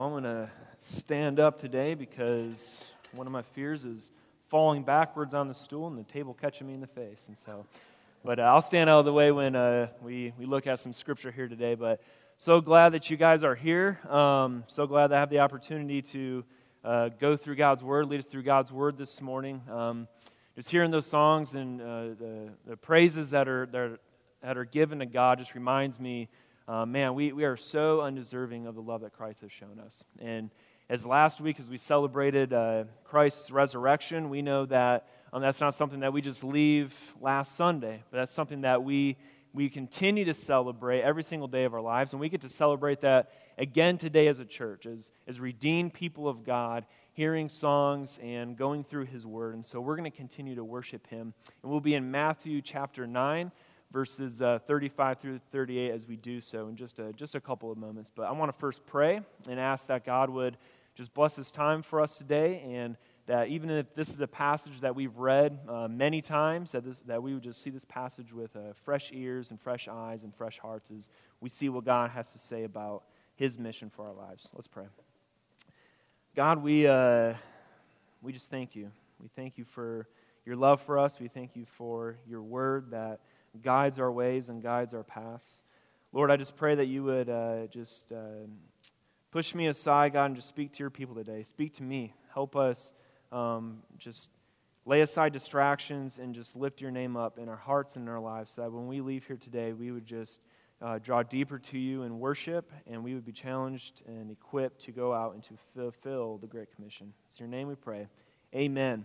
I'm going to stand up today because one of my fears is falling backwards on the stool and the table catching me in the face. And so, but uh, I'll stand out of the way when uh, we, we look at some scripture here today. But so glad that you guys are here. Um, so glad to have the opportunity to uh, go through God's Word, lead us through God's Word this morning. Um, just hearing those songs and uh, the, the praises that are, that are, that are given to God just reminds me uh, man, we, we are so undeserving of the love that Christ has shown us. And as last week, as we celebrated uh, Christ's resurrection, we know that um, that's not something that we just leave last Sunday, but that's something that we, we continue to celebrate every single day of our lives. And we get to celebrate that again today as a church, as, as redeemed people of God, hearing songs and going through His Word. And so we're going to continue to worship Him. And we'll be in Matthew chapter 9 verses uh, 35 through 38 as we do so in just a, just a couple of moments. But I want to first pray and ask that God would just bless this time for us today and that even if this is a passage that we've read uh, many times, that, this, that we would just see this passage with uh, fresh ears and fresh eyes and fresh hearts as we see what God has to say about his mission for our lives. Let's pray. God, we, uh, we just thank you. We thank you for your love for us. We thank you for your word that guides our ways and guides our paths. Lord, I just pray that you would uh, just uh, push me aside, God, and just speak to your people today. Speak to me. Help us um, just lay aside distractions and just lift your name up in our hearts and in our lives so that when we leave here today, we would just uh, draw deeper to you in worship and we would be challenged and equipped to go out and to fulfill the Great Commission. It's your name we pray. Amen.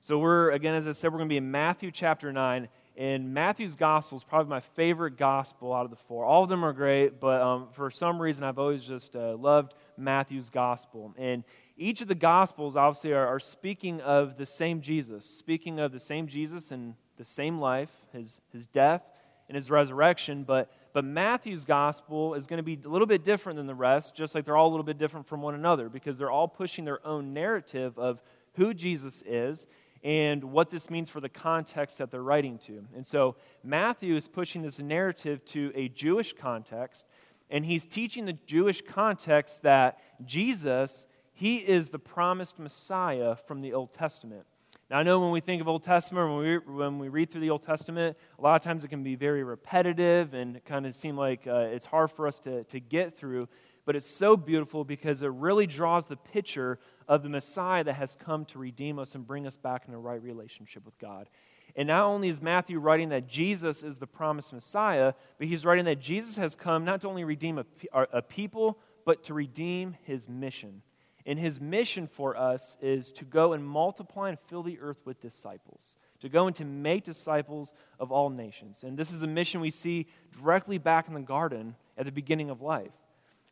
So, we're, again, as I said, we're going to be in Matthew chapter 9. And Matthew's gospel is probably my favorite gospel out of the four. All of them are great, but um, for some reason, I've always just uh, loved Matthew's gospel. And each of the gospels, obviously, are, are speaking of the same Jesus, speaking of the same Jesus and the same life, his, his death and his resurrection. But, but Matthew's gospel is going to be a little bit different than the rest, just like they're all a little bit different from one another, because they're all pushing their own narrative of who Jesus is and what this means for the context that they're writing to. And so Matthew is pushing this narrative to a Jewish context, and he's teaching the Jewish context that Jesus, he is the promised Messiah from the Old Testament. Now, I know when we think of Old Testament, when we, when we read through the Old Testament, a lot of times it can be very repetitive and kind of seem like uh, it's hard for us to, to get through but it's so beautiful because it really draws the picture of the Messiah that has come to redeem us and bring us back in a right relationship with God. And not only is Matthew writing that Jesus is the promised Messiah, but he's writing that Jesus has come not to only redeem a, a people, but to redeem his mission. And his mission for us is to go and multiply and fill the earth with disciples, to go and to make disciples of all nations. And this is a mission we see directly back in the garden at the beginning of life.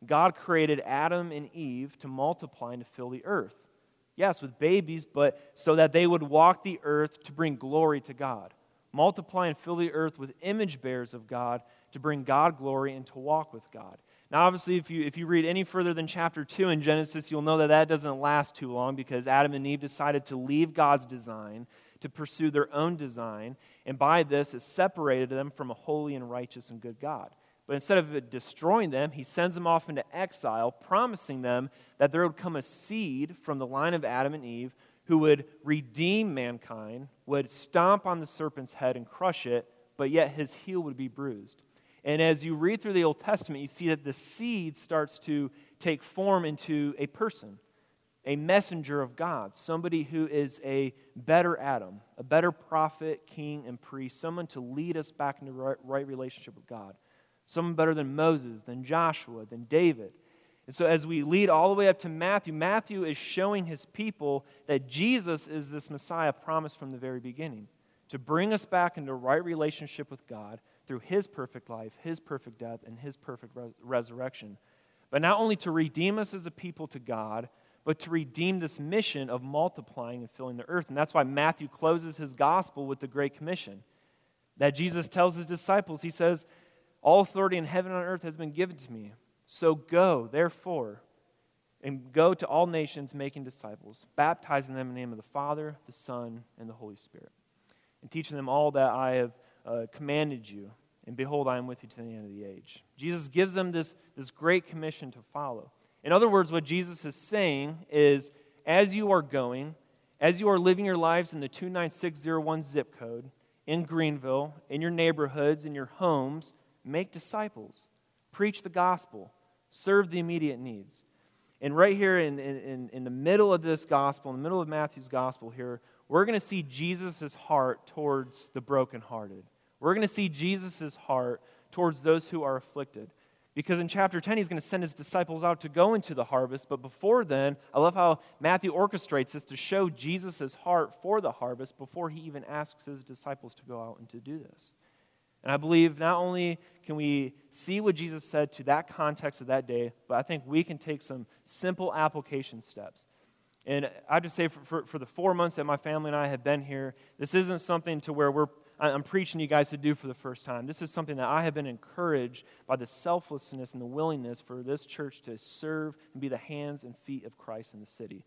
God created Adam and Eve to multiply and to fill the earth. Yes, with babies, but so that they would walk the earth to bring glory to God. Multiply and fill the earth with image bearers of God to bring God glory and to walk with God. Now, obviously, if you, if you read any further than chapter 2 in Genesis, you'll know that that doesn't last too long because Adam and Eve decided to leave God's design to pursue their own design. And by this, it separated them from a holy and righteous and good God. But instead of destroying them, he sends them off into exile, promising them that there would come a seed from the line of Adam and Eve who would redeem mankind, would stomp on the serpent's head and crush it, but yet his heel would be bruised. And as you read through the Old Testament, you see that the seed starts to take form into a person, a messenger of God, somebody who is a better Adam, a better prophet, king, and priest, someone to lead us back into right, right relationship with God someone better than Moses, than Joshua, than David. And so, as we lead all the way up to Matthew, Matthew is showing his people that Jesus is this Messiah promised from the very beginning to bring us back into right relationship with God through his perfect life, his perfect death, and his perfect res- resurrection. But not only to redeem us as a people to God, but to redeem this mission of multiplying and filling the earth. And that's why Matthew closes his gospel with the Great Commission. That Jesus tells his disciples, he says, all authority in heaven and on earth has been given to me. So go, therefore, and go to all nations, making disciples, baptizing them in the name of the Father, the Son, and the Holy Spirit, and teaching them all that I have uh, commanded you. And behold, I am with you to the end of the age. Jesus gives them this, this great commission to follow. In other words, what Jesus is saying is as you are going, as you are living your lives in the 29601 zip code, in Greenville, in your neighborhoods, in your homes, make disciples, preach the gospel, serve the immediate needs. And right here in, in, in the middle of this gospel, in the middle of Matthew's gospel here, we're going to see Jesus' heart towards the brokenhearted. We're going to see Jesus' heart towards those who are afflicted. Because in chapter 10, he's going to send his disciples out to go into the harvest. But before then, I love how Matthew orchestrates this to show Jesus' heart for the harvest before he even asks his disciples to go out and to do this. And I believe not only can we see what Jesus said to that context of that day, but I think we can take some simple application steps. And I just say for, for, for, the four months that my family and I have been here, this isn't something to where we're, I'm preaching you guys to do for the first time. This is something that I have been encouraged by the selflessness and the willingness for this church to serve and be the hands and feet of Christ in the city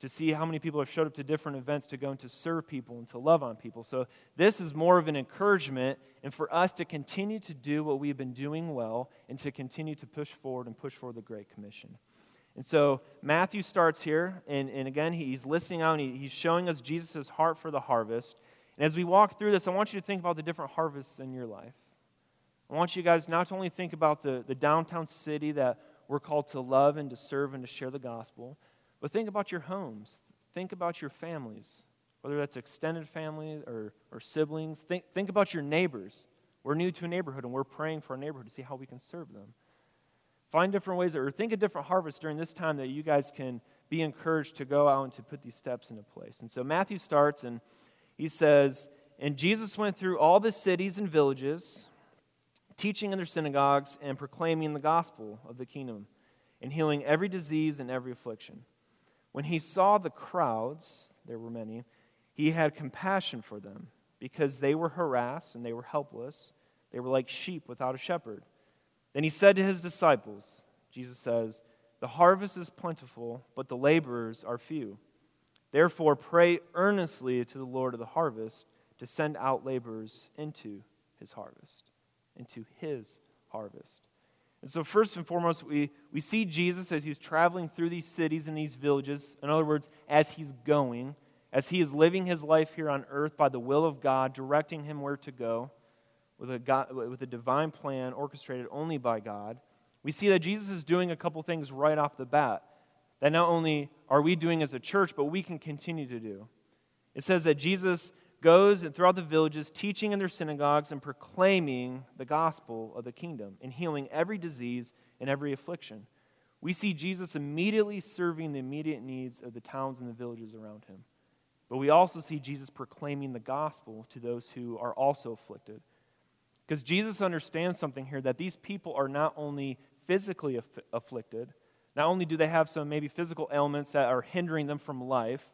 to see how many people have showed up to different events to go and to serve people and to love on people. So, this is more of an encouragement and for us to continue to do what we've been doing well and to continue to push forward and push forward the Great Commission. And so, Matthew starts here, and, and again, he's listing out and he, he's showing us Jesus' heart for the harvest. And as we walk through this, I want you to think about the different harvests in your life. I want you guys not to only think about the, the downtown city that we're called to love and to serve and to share the gospel but think about your homes. Think about your families, whether that's extended family or, or siblings. Think, think about your neighbors. We're new to a neighborhood and we're praying for our neighborhood to see how we can serve them. Find different ways, or think of different harvests during this time that you guys can be encouraged to go out and to put these steps into place. And so Matthew starts and he says, And Jesus went through all the cities and villages, teaching in their synagogues and proclaiming the gospel of the kingdom, and healing every disease and every affliction. When he saw the crowds, there were many, he had compassion for them because they were harassed and they were helpless. They were like sheep without a shepherd. Then he said to his disciples, Jesus says, The harvest is plentiful, but the laborers are few. Therefore, pray earnestly to the Lord of the harvest to send out laborers into his harvest, into his harvest. And so, first and foremost, we, we see Jesus as he's traveling through these cities and these villages. In other words, as he's going, as he is living his life here on earth by the will of God, directing him where to go with a, God, with a divine plan orchestrated only by God. We see that Jesus is doing a couple things right off the bat that not only are we doing as a church, but we can continue to do. It says that Jesus goes and throughout the villages, teaching in their synagogues and proclaiming the gospel of the kingdom and healing every disease and every affliction. We see Jesus immediately serving the immediate needs of the towns and the villages around him. But we also see Jesus proclaiming the gospel to those who are also afflicted. Because Jesus understands something here that these people are not only physically aff- afflicted, not only do they have some maybe physical ailments that are hindering them from life,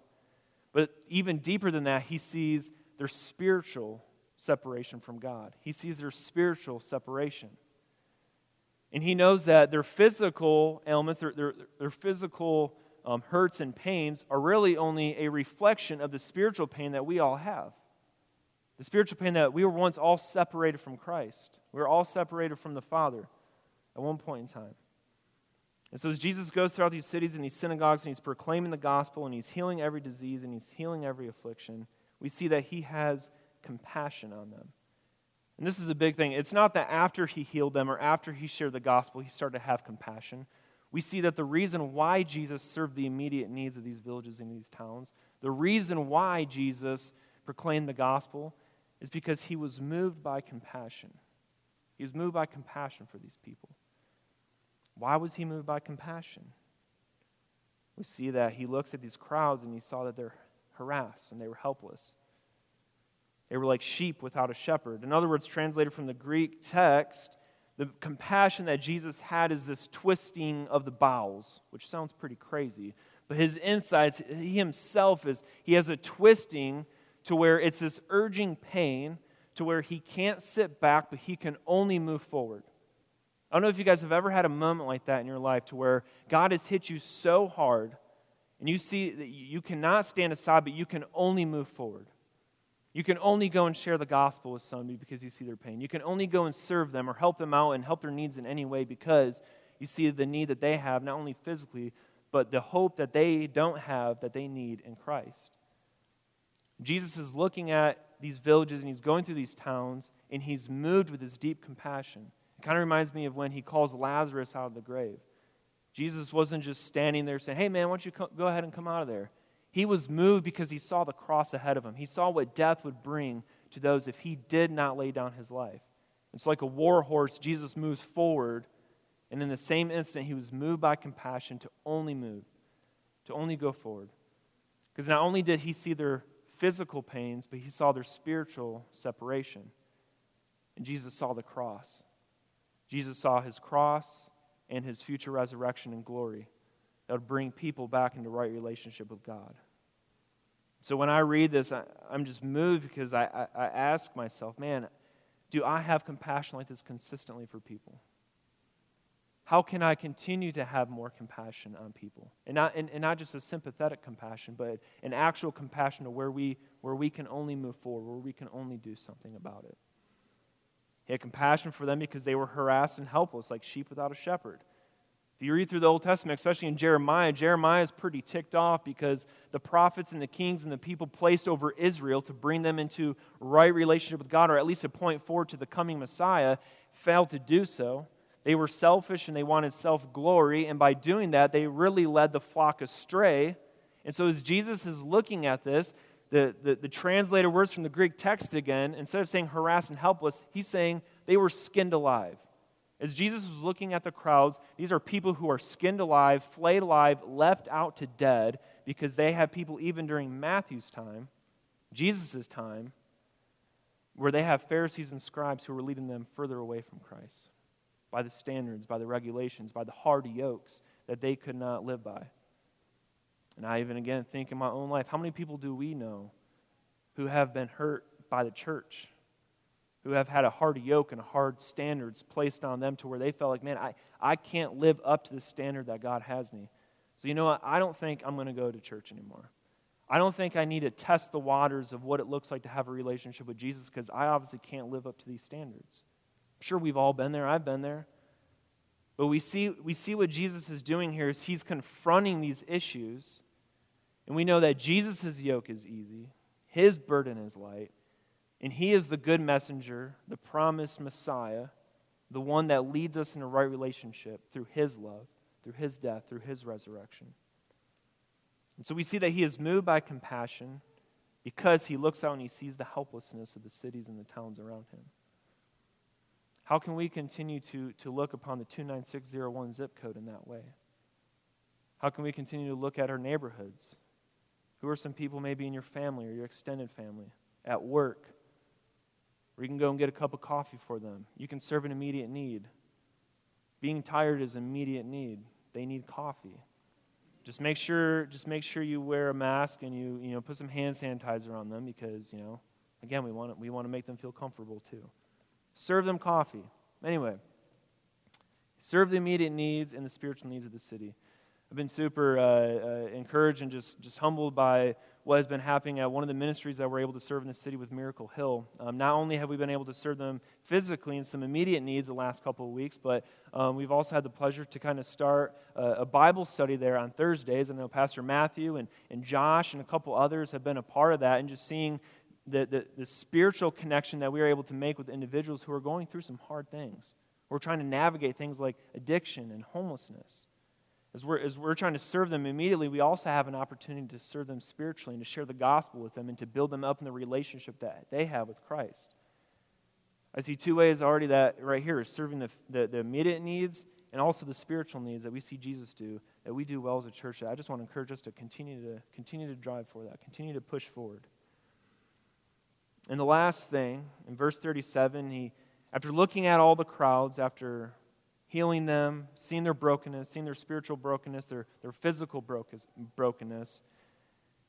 but even deeper than that, he sees their spiritual separation from God. He sees their spiritual separation. And he knows that their physical ailments, their, their, their physical um, hurts and pains, are really only a reflection of the spiritual pain that we all have. The spiritual pain that we were once all separated from Christ. We were all separated from the Father at one point in time. And so as Jesus goes throughout these cities and these synagogues and he's proclaiming the gospel and he's healing every disease and he's healing every affliction, we see that he has compassion on them. And this is a big thing. It's not that after he healed them or after he shared the gospel, he started to have compassion. We see that the reason why Jesus served the immediate needs of these villages and these towns, the reason why Jesus proclaimed the gospel, is because he was moved by compassion. He was moved by compassion for these people. Why was he moved by compassion? We see that he looks at these crowds and he saw that they're harassed and they were helpless. They were like sheep without a shepherd. In other words, translated from the Greek text, the compassion that Jesus had is this twisting of the bowels, which sounds pretty crazy. But his insights, he himself is, he has a twisting to where it's this urging pain to where he can't sit back, but he can only move forward. I don't know if you guys have ever had a moment like that in your life to where God has hit you so hard and you see that you cannot stand aside, but you can only move forward. You can only go and share the gospel with somebody because you see their pain. You can only go and serve them or help them out and help their needs in any way because you see the need that they have, not only physically, but the hope that they don't have that they need in Christ. Jesus is looking at these villages and he's going through these towns and he's moved with his deep compassion. It kind of reminds me of when he calls Lazarus out of the grave. Jesus wasn't just standing there saying, Hey, man, why don't you go ahead and come out of there? He was moved because he saw the cross ahead of him. He saw what death would bring to those if he did not lay down his life. It's like a war horse, Jesus moves forward, and in the same instant, he was moved by compassion to only move, to only go forward. Because not only did he see their physical pains, but he saw their spiritual separation. And Jesus saw the cross. Jesus saw his cross and his future resurrection and glory that would bring people back into right relationship with God. So when I read this, I, am just moved because I, I, I ask myself, man, do I have compassion like this consistently for people? How can I continue to have more compassion on people? And not, and, and not just a sympathetic compassion, but an actual compassion to where we, where we can only move forward, where we can only do something about it. He had compassion for them because they were harassed and helpless, like sheep without a shepherd. If you read through the Old Testament, especially in Jeremiah, Jeremiah is pretty ticked off because the prophets and the kings and the people placed over Israel to bring them into right relationship with God, or at least to point forward to the coming Messiah, failed to do so. They were selfish and they wanted self glory, and by doing that, they really led the flock astray. And so, as Jesus is looking at this, the, the, the translated words from the Greek text again, instead of saying harassed and helpless, he's saying they were skinned alive. As Jesus was looking at the crowds, these are people who are skinned alive, flayed alive, left out to dead because they have people, even during Matthew's time, Jesus' time, where they have Pharisees and scribes who are leading them further away from Christ by the standards, by the regulations, by the hard yokes that they could not live by. And I even again think in my own life, how many people do we know who have been hurt by the church? Who have had a hard yoke and hard standards placed on them to where they felt like, man, I, I can't live up to the standard that God has me. So, you know what? I don't think I'm going to go to church anymore. I don't think I need to test the waters of what it looks like to have a relationship with Jesus because I obviously can't live up to these standards. I'm sure we've all been there. I've been there. But we see, we see what Jesus is doing here is he's confronting these issues. And we know that Jesus' yoke is easy, his burden is light, and he is the good messenger, the promised Messiah, the one that leads us in a right relationship through his love, through his death, through his resurrection. And so we see that he is moved by compassion because he looks out and he sees the helplessness of the cities and the towns around him. How can we continue to, to look upon the 29601 zip code in that way? How can we continue to look at our neighborhoods? Who are some people maybe in your family or your extended family? At work, where you can go and get a cup of coffee for them. You can serve an immediate need. Being tired is immediate need. They need coffee. Just make sure, just make sure you wear a mask and you, you know, put some hand sanitizer on them because, you know, again, we want, to, we want to make them feel comfortable too. Serve them coffee. Anyway, serve the immediate needs and the spiritual needs of the city. I've been super uh, uh, encouraged and just, just humbled by what has been happening at one of the ministries that we're able to serve in the city with Miracle Hill. Um, not only have we been able to serve them physically in some immediate needs the last couple of weeks, but um, we've also had the pleasure to kind of start a, a, Bible study there on Thursdays. I know Pastor Matthew and, and Josh and a couple others have been a part of that, and just seeing the, the, the spiritual connection that we are able to make with individuals who are going through some hard things. We're trying to navigate things like addiction and homelessness. As we're, as we're trying to serve them immediately, we also have an opportunity to serve them spiritually and to share the gospel with them and to build them up in the relationship that they have with Christ. I see two ways already that right here is serving the, the, the immediate needs and also the spiritual needs that we see Jesus do, that we do well as a church. I just want to encourage us to continue to continue to drive for that, continue to push forward. And the last thing, in verse 37, he, after looking at all the crowds, after healing them, seeing their brokenness, seeing their spiritual brokenness, their, their physical brokenness,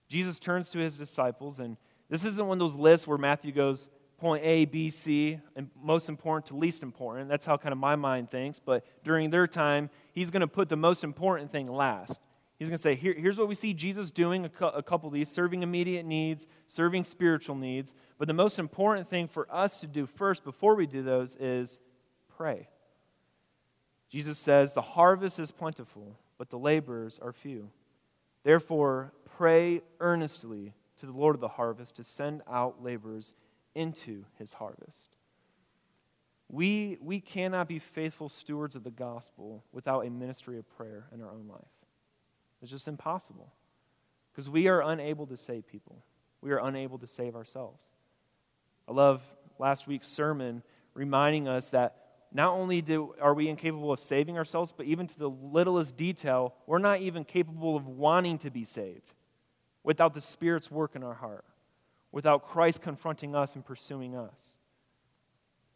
Jesus turns to his disciples, and this isn't one of those lists where Matthew goes point A, B, C, and most important to least important. That's how kind of my mind thinks. But during their time, he's going to put the most important thing last. He's going to say, Here, here's what we see Jesus doing a, cu- a couple of these serving immediate needs, serving spiritual needs. But the most important thing for us to do first before we do those is pray. Jesus says, The harvest is plentiful, but the laborers are few. Therefore, pray earnestly to the Lord of the harvest to send out laborers into his harvest. We, we cannot be faithful stewards of the gospel without a ministry of prayer in our own life. It's just impossible because we are unable to save people, we are unable to save ourselves. I love last week's sermon reminding us that not only do, are we incapable of saving ourselves, but even to the littlest detail, we're not even capable of wanting to be saved without the Spirit's work in our heart, without Christ confronting us and pursuing us.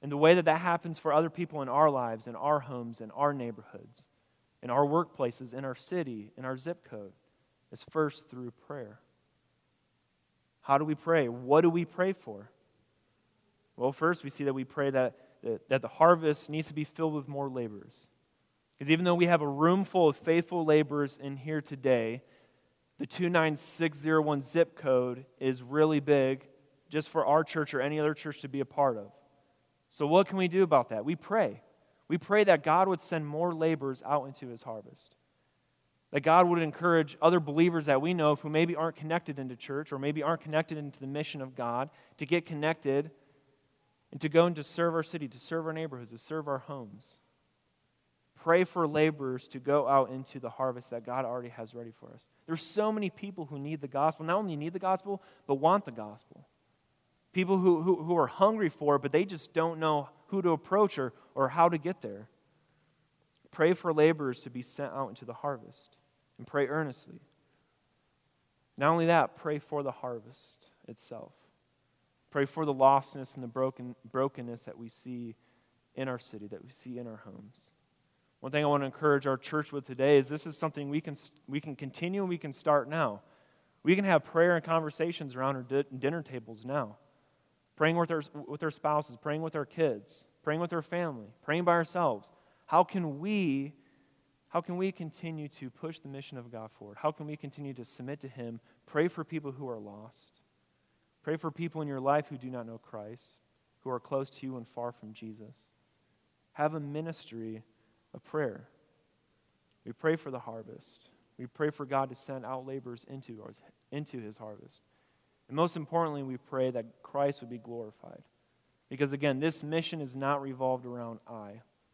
And the way that that happens for other people in our lives, in our homes, in our neighborhoods, in our workplaces, in our city, in our zip code, is first through prayer. How do we pray? What do we pray for? Well, first, we see that we pray that, that, that the harvest needs to be filled with more laborers. Because even though we have a room full of faithful laborers in here today, the 29601 zip code is really big just for our church or any other church to be a part of. So, what can we do about that? We pray. We pray that God would send more laborers out into his harvest. That God would encourage other believers that we know who maybe aren't connected into church or maybe aren't connected into the mission of God to get connected and to go and to serve our city, to serve our neighborhoods, to serve our homes. Pray for laborers to go out into the harvest that God already has ready for us. There's so many people who need the gospel, not only need the gospel, but want the gospel people who, who, who are hungry for it, but they just don't know who to approach or, or how to get there. Pray for laborers to be sent out into the harvest and pray earnestly. Not only that, pray for the harvest itself. Pray for the lostness and the broken, brokenness that we see in our city, that we see in our homes. One thing I want to encourage our church with today is this is something we can, we can continue and we can start now. We can have prayer and conversations around our di- dinner tables now praying with our, with our spouses, praying with our kids, praying with our family, praying by ourselves. How can we how can we continue to push the mission of God forward? How can we continue to submit to him, pray for people who are lost? Pray for people in your life who do not know Christ, who are close to you and far from Jesus. Have a ministry of prayer. We pray for the harvest. We pray for God to send out laborers into, into his harvest. And most importantly, we pray that Christ would be glorified. Because again, this mission is not revolved around I,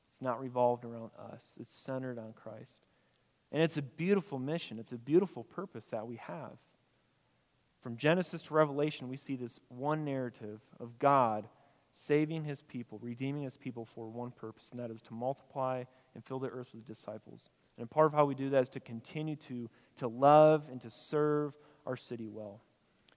it's not revolved around us, it's centered on Christ. And it's a beautiful mission, it's a beautiful purpose that we have. From Genesis to Revelation, we see this one narrative of God saving his people, redeeming his people for one purpose, and that is to multiply and fill the earth with disciples. And part of how we do that is to continue to, to love and to serve our city well.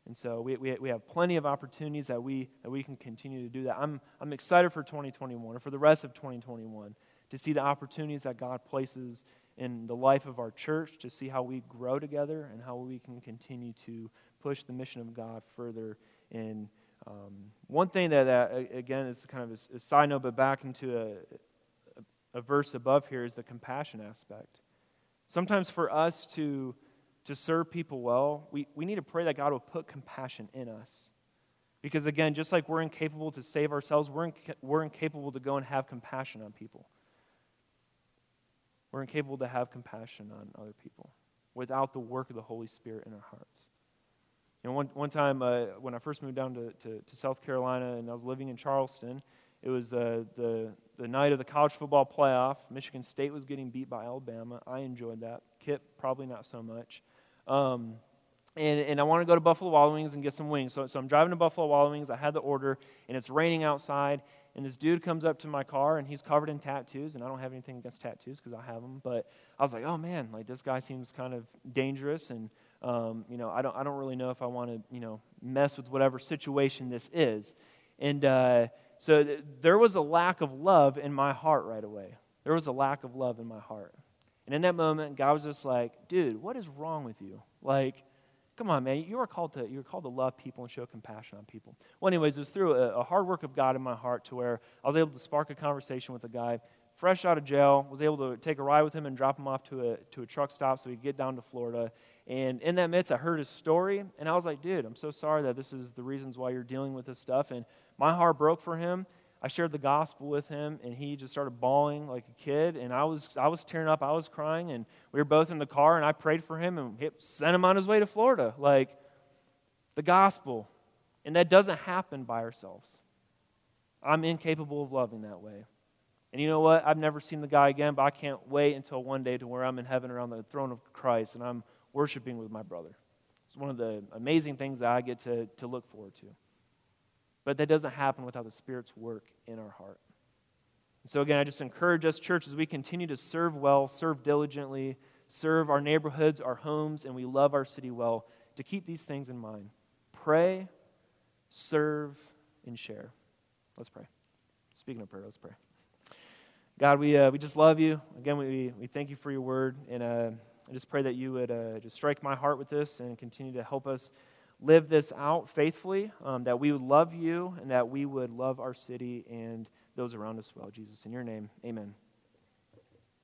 And so we, we, we have plenty of opportunities that we, that we can continue to do that. I'm, I'm excited for 2021 or for the rest of 2021 to see the opportunities that God places in the life of our church, to see how we grow together and how we can continue to push the mission of God further in. Um, one thing that, that, again, is kind of a, a side note, but back into a, a, a verse above here is the compassion aspect. Sometimes for us to to serve people well, we, we need to pray that God will put compassion in us. Because again, just like we're incapable to save ourselves, we're, inca- we're incapable to go and have compassion on people. We're incapable to have compassion on other people without the work of the Holy Spirit in our hearts. You know, one, one time uh, when I first moved down to, to, to, South Carolina and I was living in Charleston, it was uh, the, the night of the college football playoff. Michigan State was getting beat by Alabama. I enjoyed that. Kip, probably not so much. Um, and, and I want to go to Buffalo Wild Wings and get some wings. So, so I'm driving to Buffalo Wild Wings. I had the order, and it's raining outside. And this dude comes up to my car, and he's covered in tattoos. And I don't have anything against tattoos because I have them. But I was like, oh man, like this guy seems kind of dangerous, and um, you know, I don't, I don't really know if I want to, you know, mess with whatever situation this is. And uh, so th- there was a lack of love in my heart right away. There was a lack of love in my heart. And in that moment, God was just like, dude, what is wrong with you? Like, come on, man. You are called to, you're called to love people and show compassion on people. Well, anyways, it was through a, a hard work of God in my heart to where I was able to spark a conversation with a guy fresh out of jail, was able to take a ride with him and drop him off to a, to a truck stop so he could get down to Florida. And in that midst, I heard his story, and I was like, dude, I'm so sorry that this is the reasons why you're dealing with this stuff. And my heart broke for him. I shared the gospel with him, and he just started bawling like a kid. And I was, I was tearing up, I was crying, and we were both in the car, and I prayed for him and sent him on his way to Florida. Like the gospel. And that doesn't happen by ourselves. I'm incapable of loving that way. And you know what? I've never seen the guy again, but I can't wait until one day to where I'm in heaven around the throne of Christ and I'm worshiping with my brother. It's one of the amazing things that I get to, to look forward to. But that doesn't happen without the Spirit's work in our heart. And so, again, I just encourage us, church, as we continue to serve well, serve diligently, serve our neighborhoods, our homes, and we love our city well, to keep these things in mind. Pray, serve, and share. Let's pray. Speaking of prayer, let's pray. God, we, uh, we just love you. Again, we, we thank you for your word. And uh, I just pray that you would uh, just strike my heart with this and continue to help us live this out faithfully, um, that we would love you and that we would love our city and those around us well. Jesus, in your name, amen.